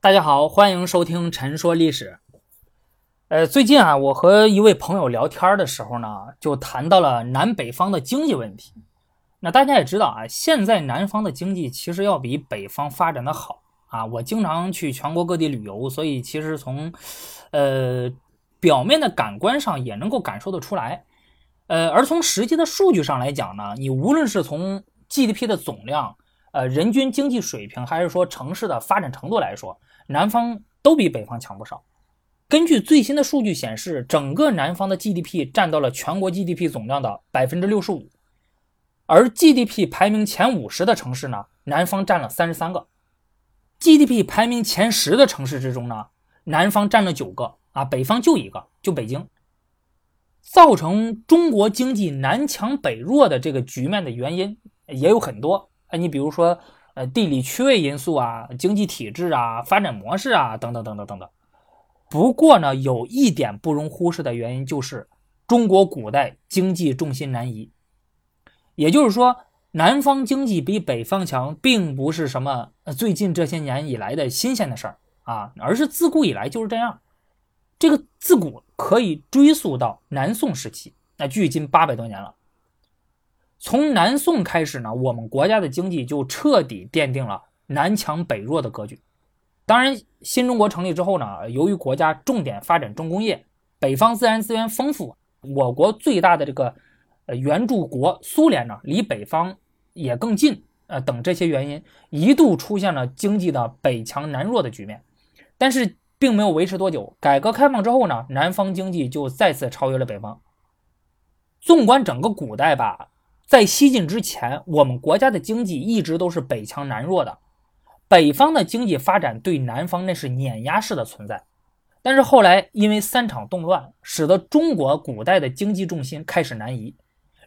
大家好，欢迎收听《陈说历史》。呃，最近啊，我和一位朋友聊天的时候呢，就谈到了南北方的经济问题。那大家也知道啊，现在南方的经济其实要比北方发展的好啊。我经常去全国各地旅游，所以其实从呃表面的感官上也能够感受得出来。呃，而从实际的数据上来讲呢，你无论是从 GDP 的总量，呃，人均经济水平，还是说城市的发展程度来说，南方都比北方强不少。根据最新的数据显示，整个南方的 GDP 占到了全国 GDP 总量的百分之六十五，而 GDP 排名前五十的城市呢，南方占了三十三个；GDP 排名前十的城市之中呢，南方占了九个啊，北方就一个，就北京。造成中国经济南强北弱的这个局面的原因也有很多。哎，你比如说，呃，地理区位因素啊，经济体制啊，发展模式啊，等等等等等等。不过呢，有一点不容忽视的原因就是中国古代经济重心南移。也就是说，南方经济比北方强，并不是什么最近这些年以来的新鲜的事儿啊，而是自古以来就是这样。这个自古可以追溯到南宋时期，那距今八百多年了。从南宋开始呢，我们国家的经济就彻底奠定了南强北弱的格局。当然，新中国成立之后呢，由于国家重点发展重工业，北方自然资源丰富，我国最大的这个呃援助国苏联呢，离北方也更近，呃等这些原因，一度出现了经济的北强南弱的局面。但是并没有维持多久，改革开放之后呢，南方经济就再次超越了北方。纵观整个古代吧。在西晋之前，我们国家的经济一直都是北强南弱的，北方的经济发展对南方那是碾压式的存在。但是后来因为三场动乱，使得中国古代的经济重心开始南移，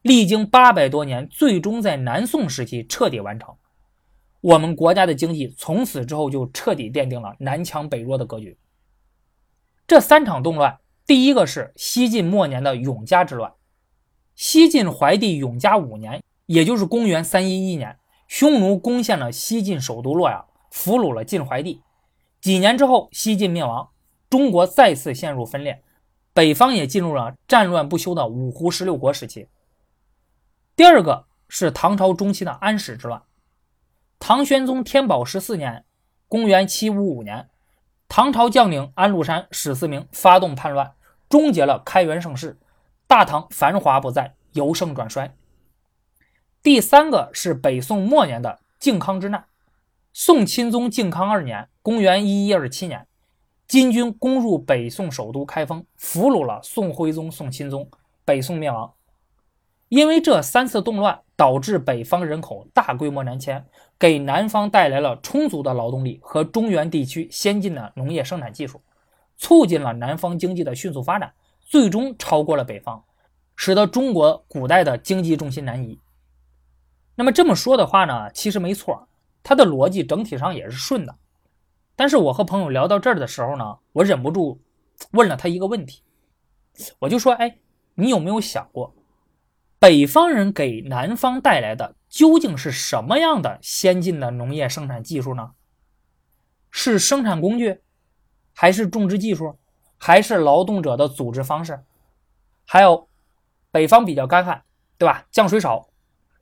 历经八百多年，最终在南宋时期彻底完成。我们国家的经济从此之后就彻底奠定了南强北弱的格局。这三场动乱，第一个是西晋末年的永嘉之乱。西晋怀帝永嘉五年，也就是公元三一一年，匈奴攻陷了西晋首都洛阳，俘虏了晋怀帝。几年之后，西晋灭亡，中国再次陷入分裂，北方也进入了战乱不休的五胡十六国时期。第二个是唐朝中期的安史之乱。唐玄宗天宝十四年，公元七五五年，唐朝将领安禄山、史思明发动叛乱，终结了开元盛世。大唐繁华不再，由盛转衰。第三个是北宋末年的靖康之难。宋钦宗靖康二年（公元一一二七年），金军攻入北宋首都开封，俘虏了宋徽宗、宋钦宗，北宋灭亡。因为这三次动乱，导致北方人口大规模南迁，给南方带来了充足的劳动力和中原地区先进的农业生产技术，促进了南方经济的迅速发展。最终超过了北方，使得中国古代的经济重心南移。那么这么说的话呢，其实没错，它的逻辑整体上也是顺的。但是我和朋友聊到这儿的时候呢，我忍不住问了他一个问题，我就说：“哎，你有没有想过，北方人给南方带来的究竟是什么样的先进的农业生产技术呢？是生产工具，还是种植技术？”还是劳动者的组织方式，还有北方比较干旱，对吧？降水少，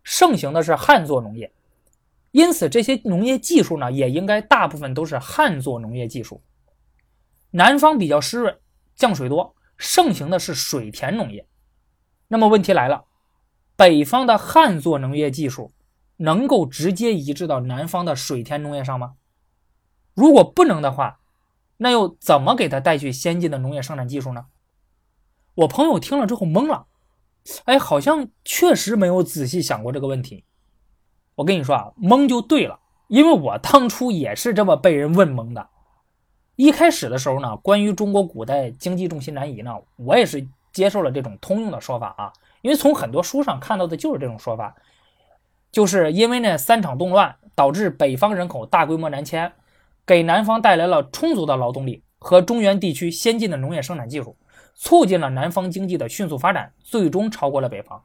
盛行的是旱作农业，因此这些农业技术呢，也应该大部分都是旱作农业技术。南方比较湿润，降水多，盛行的是水田农业。那么问题来了，北方的旱作农业技术能够直接移植到南方的水田农业上吗？如果不能的话，那又怎么给他带去先进的农业生产技术呢？我朋友听了之后懵了，哎，好像确实没有仔细想过这个问题。我跟你说啊，懵就对了，因为我当初也是这么被人问懵的。一开始的时候呢，关于中国古代经济重心南移呢，我也是接受了这种通用的说法啊，因为从很多书上看到的就是这种说法，就是因为那三场动乱导致北方人口大规模南迁。给南方带来了充足的劳动力和中原地区先进的农业生产技术，促进了南方经济的迅速发展，最终超过了北方。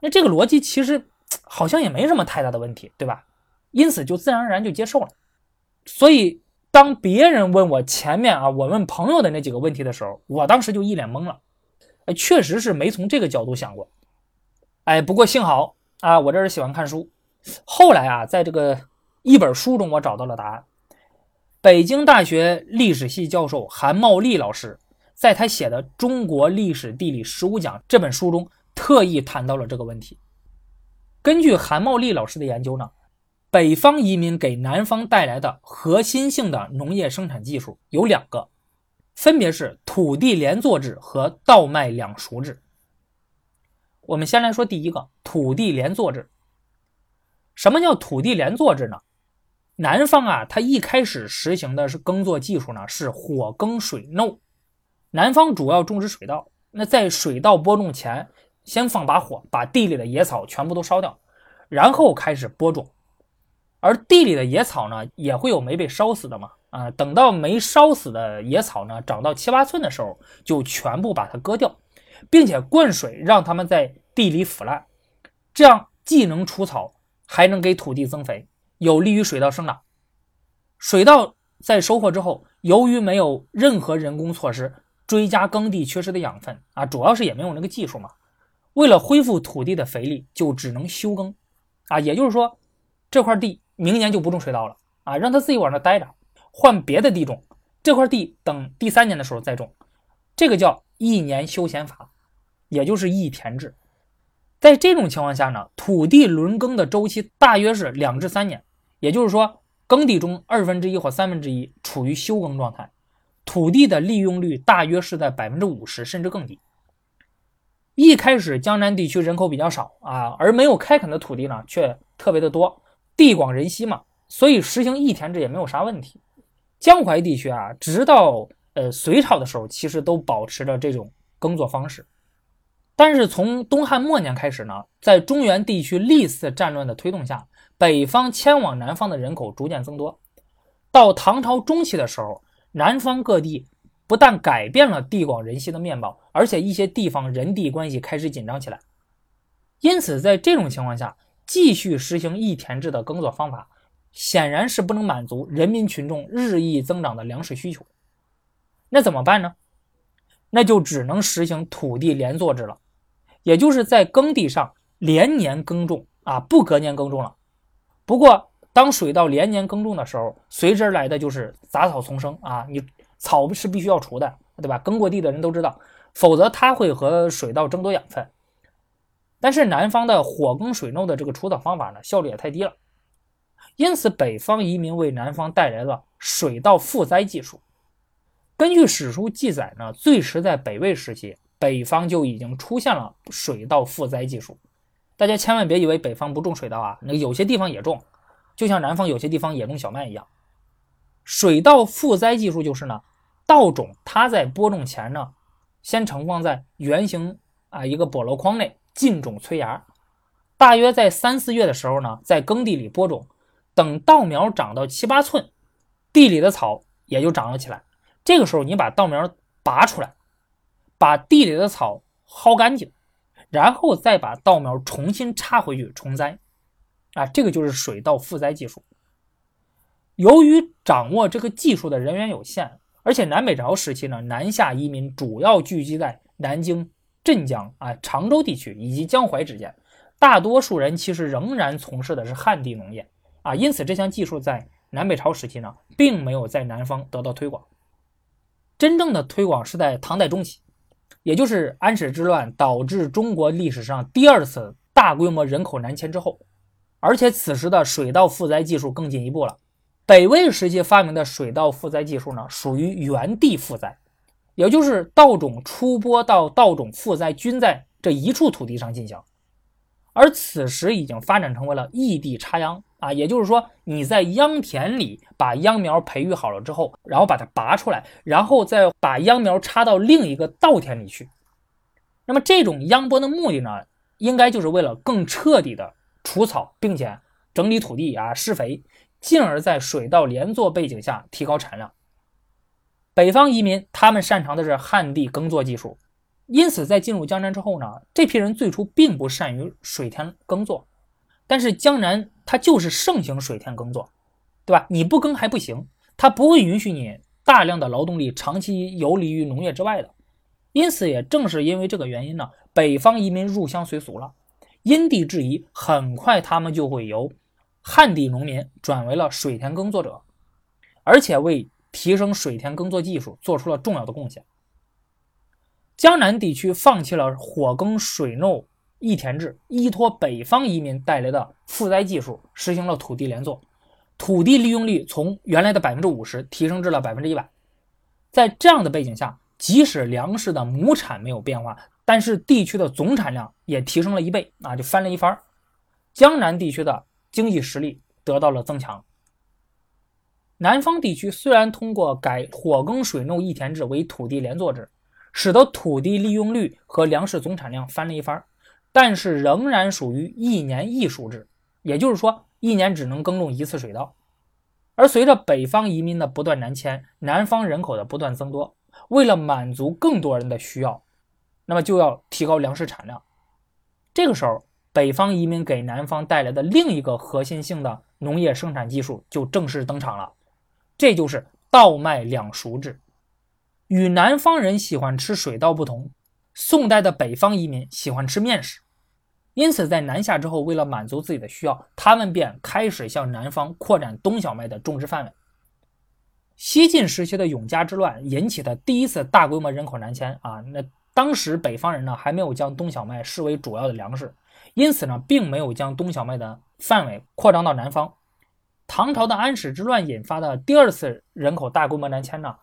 那这个逻辑其实好像也没什么太大的问题，对吧？因此就自然而然就接受了。所以当别人问我前面啊，我问朋友的那几个问题的时候，我当时就一脸懵了。哎，确实是没从这个角度想过。哎，不过幸好啊，我这人喜欢看书。后来啊，在这个一本书中，我找到了答案。北京大学历史系教授韩茂利老师在他写的《中国历史地理十五讲》这本书中，特意谈到了这个问题。根据韩茂利老师的研究呢。北方移民给南方带来的核心性的农业生产技术有两个，分别是土地连作制和稻麦两熟制。我们先来说第一个土地连作制。什么叫土地连作制呢？南方啊，它一开始实行的是耕作技术呢，是火耕水耨。南方主要种植水稻，那在水稻播种前，先放把火，把地里的野草全部都烧掉，然后开始播种。而地里的野草呢，也会有没被烧死的嘛？啊，等到没烧死的野草呢，长到七八寸的时候，就全部把它割掉，并且灌水，让它们在地里腐烂，这样既能除草，还能给土地增肥，有利于水稻生长。水稻在收获之后，由于没有任何人工措施追加耕地缺失的养分啊，主要是也没有那个技术嘛。为了恢复土地的肥力，就只能休耕啊，也就是说，这块地。明年就不种水稻了啊，让它自己往那待着，换别的地种。这块地等第三年的时候再种，这个叫一年休闲法，也就是一田制。在这种情况下呢，土地轮耕的周期大约是两至三年，也就是说，耕地中二分之一或三分之一处于休耕状态，土地的利用率大约是在百分之五十甚至更低。一开始江南地区人口比较少啊，而没有开垦的土地呢却特别的多。地广人稀嘛，所以实行一田制也没有啥问题。江淮地区啊，直到呃隋朝的时候，其实都保持着这种耕作方式。但是从东汉末年开始呢，在中原地区历次战乱的推动下，北方迁往南方的人口逐渐增多。到唐朝中期的时候，南方各地不但改变了地广人稀的面貌，而且一些地方人地关系开始紧张起来。因此，在这种情况下，继续实行一田制的耕作方法，显然是不能满足人民群众日益增长的粮食需求。那怎么办呢？那就只能实行土地连坐制了，也就是在耕地上连年耕种啊，不隔年耕种了。不过，当水稻连年耕种的时候，随之而来的就是杂草丛生啊，你草是必须要除的，对吧？耕过地的人都知道，否则它会和水稻争夺养分。但是南方的火耕水耨的这个除草方法呢，效率也太低了，因此北方移民为南方带来了水稻复栽技术。根据史书记载呢，最迟在北魏时期，北方就已经出现了水稻复栽技术。大家千万别以为北方不种水稻啊，那有些地方也种，就像南方有些地方也种小麦一样。水稻复栽技术就是呢，稻种它在播种前呢，先盛放在圆形啊一个笸箩筐内。浸种催芽，大约在三四月的时候呢，在耕地里播种，等稻苗长到七八寸，地里的草也就长了起来。这个时候，你把稻苗拔出来，把地里的草薅干净，然后再把稻苗重新插回去重栽。啊，这个就是水稻复栽技术。由于掌握这个技术的人员有限，而且南北朝时期呢，南下移民主要聚集在南京。镇江啊，常州地区以及江淮之间，大多数人其实仍然从事的是旱地农业啊，因此这项技术在南北朝时期呢，并没有在南方得到推广。真正的推广是在唐代中期，也就是安史之乱导致中国历史上第二次大规模人口南迁之后，而且此时的水稻复栽技术更进一步了。北魏时期发明的水稻复栽技术呢，属于原地复栽。也就是稻种出播到稻种复栽均在这一处土地上进行，而此时已经发展成为了异地插秧啊，也就是说你在秧田里把秧苗培育好了之后，然后把它拔出来，然后再把秧苗插到另一个稻田里去。那么这种秧播的目的呢，应该就是为了更彻底的除草，并且整理土地啊施肥，进而在水稻连作背景下提高产量。北方移民，他们擅长的是旱地耕作技术，因此在进入江南之后呢，这批人最初并不善于水田耕作。但是江南它就是盛行水田耕作，对吧？你不耕还不行，它不会允许你大量的劳动力长期游离于农业之外的。因此，也正是因为这个原因呢，北方移民入乡随俗了，因地制宜，很快他们就会由旱地农民转为了水田耕作者，而且为提升水田耕作技术做出了重要的贡献。江南地区放弃了火耕水耨一田制，依托北方移民带来的复栽技术，实行了土地连作，土地利用率从原来的百分之五十提升至了百分之一百。在这样的背景下，即使粮食的亩产没有变化，但是地区的总产量也提升了一倍啊，就翻了一番。江南地区的经济实力得到了增强。南方地区虽然通过改火耕水耨一田制为土地连作制，使得土地利用率和粮食总产量翻了一番，但是仍然属于一年一熟制，也就是说一年只能耕种一次水稻。而随着北方移民的不断南迁，南方人口的不断增多。为了满足更多人的需要，那么就要提高粮食产量。这个时候，北方移民给南方带来的另一个核心性的农业生产技术就正式登场了，这就是稻麦两熟制。与南方人喜欢吃水稻不同，宋代的北方移民喜欢吃面食，因此在南下之后，为了满足自己的需要，他们便开始向南方扩展冬小麦的种植范围。西晋时期的永嘉之乱引起的第一次大规模人口南迁啊，那当时北方人呢还没有将冬小麦视为主要的粮食，因此呢并没有将冬小麦的范围扩张到南方。唐朝的安史之乱引发的第二次人口大规模南迁呢，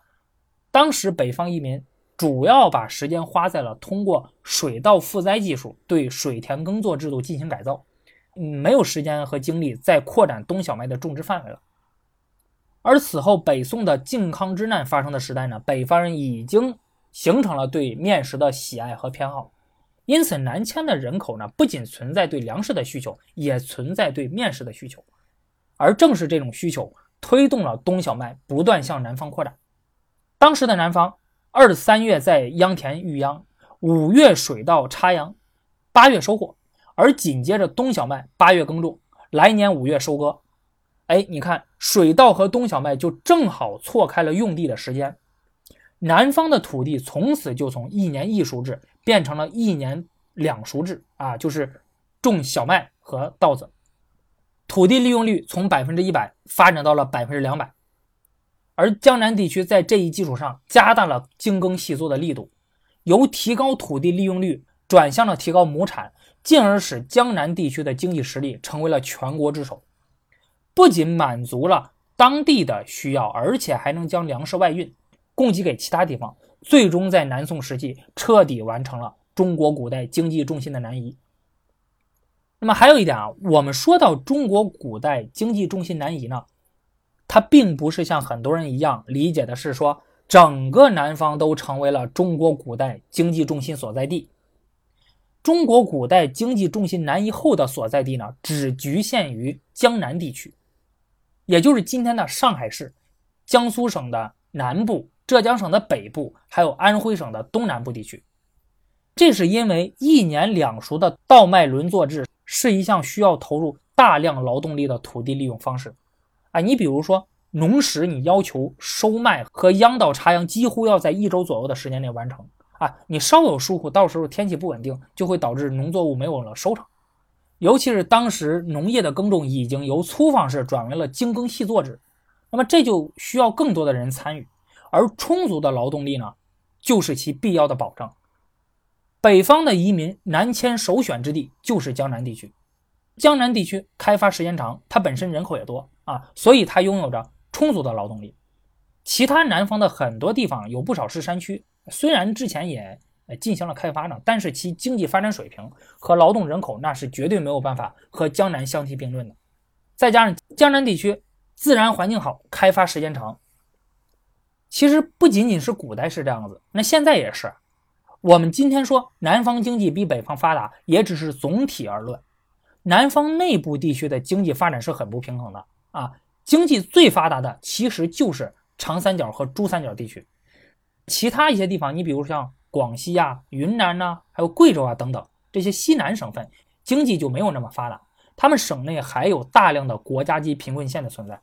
当时北方移民主要把时间花在了通过水稻复栽技术对水田耕作制度进行改造，嗯，没有时间和精力再扩展冬小麦的种植范围了。而此后，北宋的靖康之难发生的时代呢，北方人已经形成了对面食的喜爱和偏好，因此南迁的人口呢，不仅存在对粮食的需求，也存在对面食的需求，而正是这种需求推动了冬小麦不断向南方扩展。当时的南方，二三月在秧田育秧，五月水稻插秧，八月收获，而紧接着冬小麦八月耕种，来年五月收割。哎，你看，水稻和冬小麦就正好错开了用地的时间，南方的土地从此就从一年一熟制变成了一年两熟制啊，就是种小麦和稻子，土地利用率从百分之一百发展到了百分之两百，而江南地区在这一基础上加大了精耕细作的力度，由提高土地利用率转向了提高亩产，进而使江南地区的经济实力成为了全国之首。不仅满足了当地的需要，而且还能将粮食外运，供给给其他地方，最终在南宋时期彻底完成了中国古代经济重心的南移。那么还有一点啊，我们说到中国古代经济重心南移呢，它并不是像很多人一样理解的是说整个南方都成为了中国古代经济重心所在地。中国古代经济重心南移后的所在地呢，只局限于江南地区。也就是今天的上海市、江苏省的南部、浙江省的北部，还有安徽省的东南部地区。这是因为一年两熟的稻麦轮作制是一项需要投入大量劳动力的土地利用方式。啊，你比如说农时，你要求收麦和秧稻插秧几乎要在一周左右的时间内完成。啊，你稍有疏忽，到时候天气不稳定，就会导致农作物没有了收成。尤其是当时农业的耕种已经由粗放式转为了精耕细作制，那么这就需要更多的人参与，而充足的劳动力呢，就是其必要的保障。北方的移民南迁首选之地就是江南地区，江南地区开发时间长，它本身人口也多啊，所以它拥有着充足的劳动力。其他南方的很多地方有不少是山区，虽然之前也。进行了开发呢，但是其经济发展水平和劳动人口那是绝对没有办法和江南相提并论的。再加上江南地区自然环境好，开发时间长。其实不仅仅是古代是这样子，那现在也是。我们今天说南方经济比北方发达，也只是总体而论。南方内部地区的经济发展是很不平衡的啊。经济最发达的其实就是长三角和珠三角地区，其他一些地方，你比如像。广西呀、云南呐，还有贵州啊等等这些西南省份，经济就没有那么发达。他们省内还有大量的国家级贫困县的存在。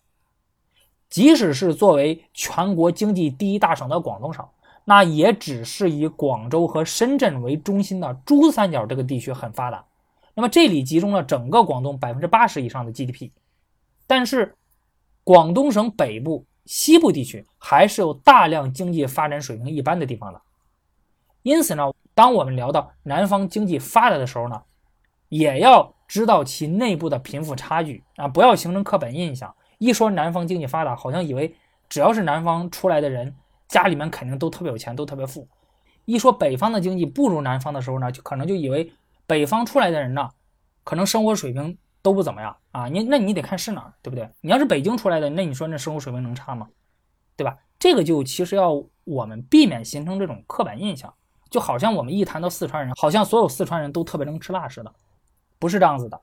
即使是作为全国经济第一大省的广东省，那也只是以广州和深圳为中心的珠三角这个地区很发达。那么这里集中了整个广东百分之八十以上的 GDP，但是广东省北部、西部地区还是有大量经济发展水平一般的地方的。因此呢，当我们聊到南方经济发达的时候呢，也要知道其内部的贫富差距啊，不要形成刻板印象。一说南方经济发达，好像以为只要是南方出来的人，家里面肯定都特别有钱，都特别富。一说北方的经济不如南方的时候呢，就可能就以为北方出来的人呢，可能生活水平都不怎么样啊。你那你得看是哪儿，对不对？你要是北京出来的，那你说那生活水平能差吗？对吧？这个就其实要我们避免形成这种刻板印象，就好像我们一谈到四川人，好像所有四川人都特别能吃辣似的，不是这样子的。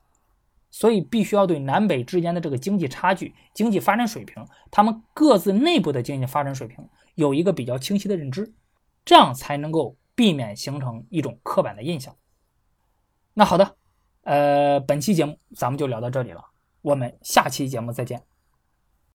所以必须要对南北之间的这个经济差距、经济发展水平，他们各自内部的经济发展水平有一个比较清晰的认知，这样才能够避免形成一种刻板的印象。那好的，呃，本期节目咱们就聊到这里了，我们下期节目再见。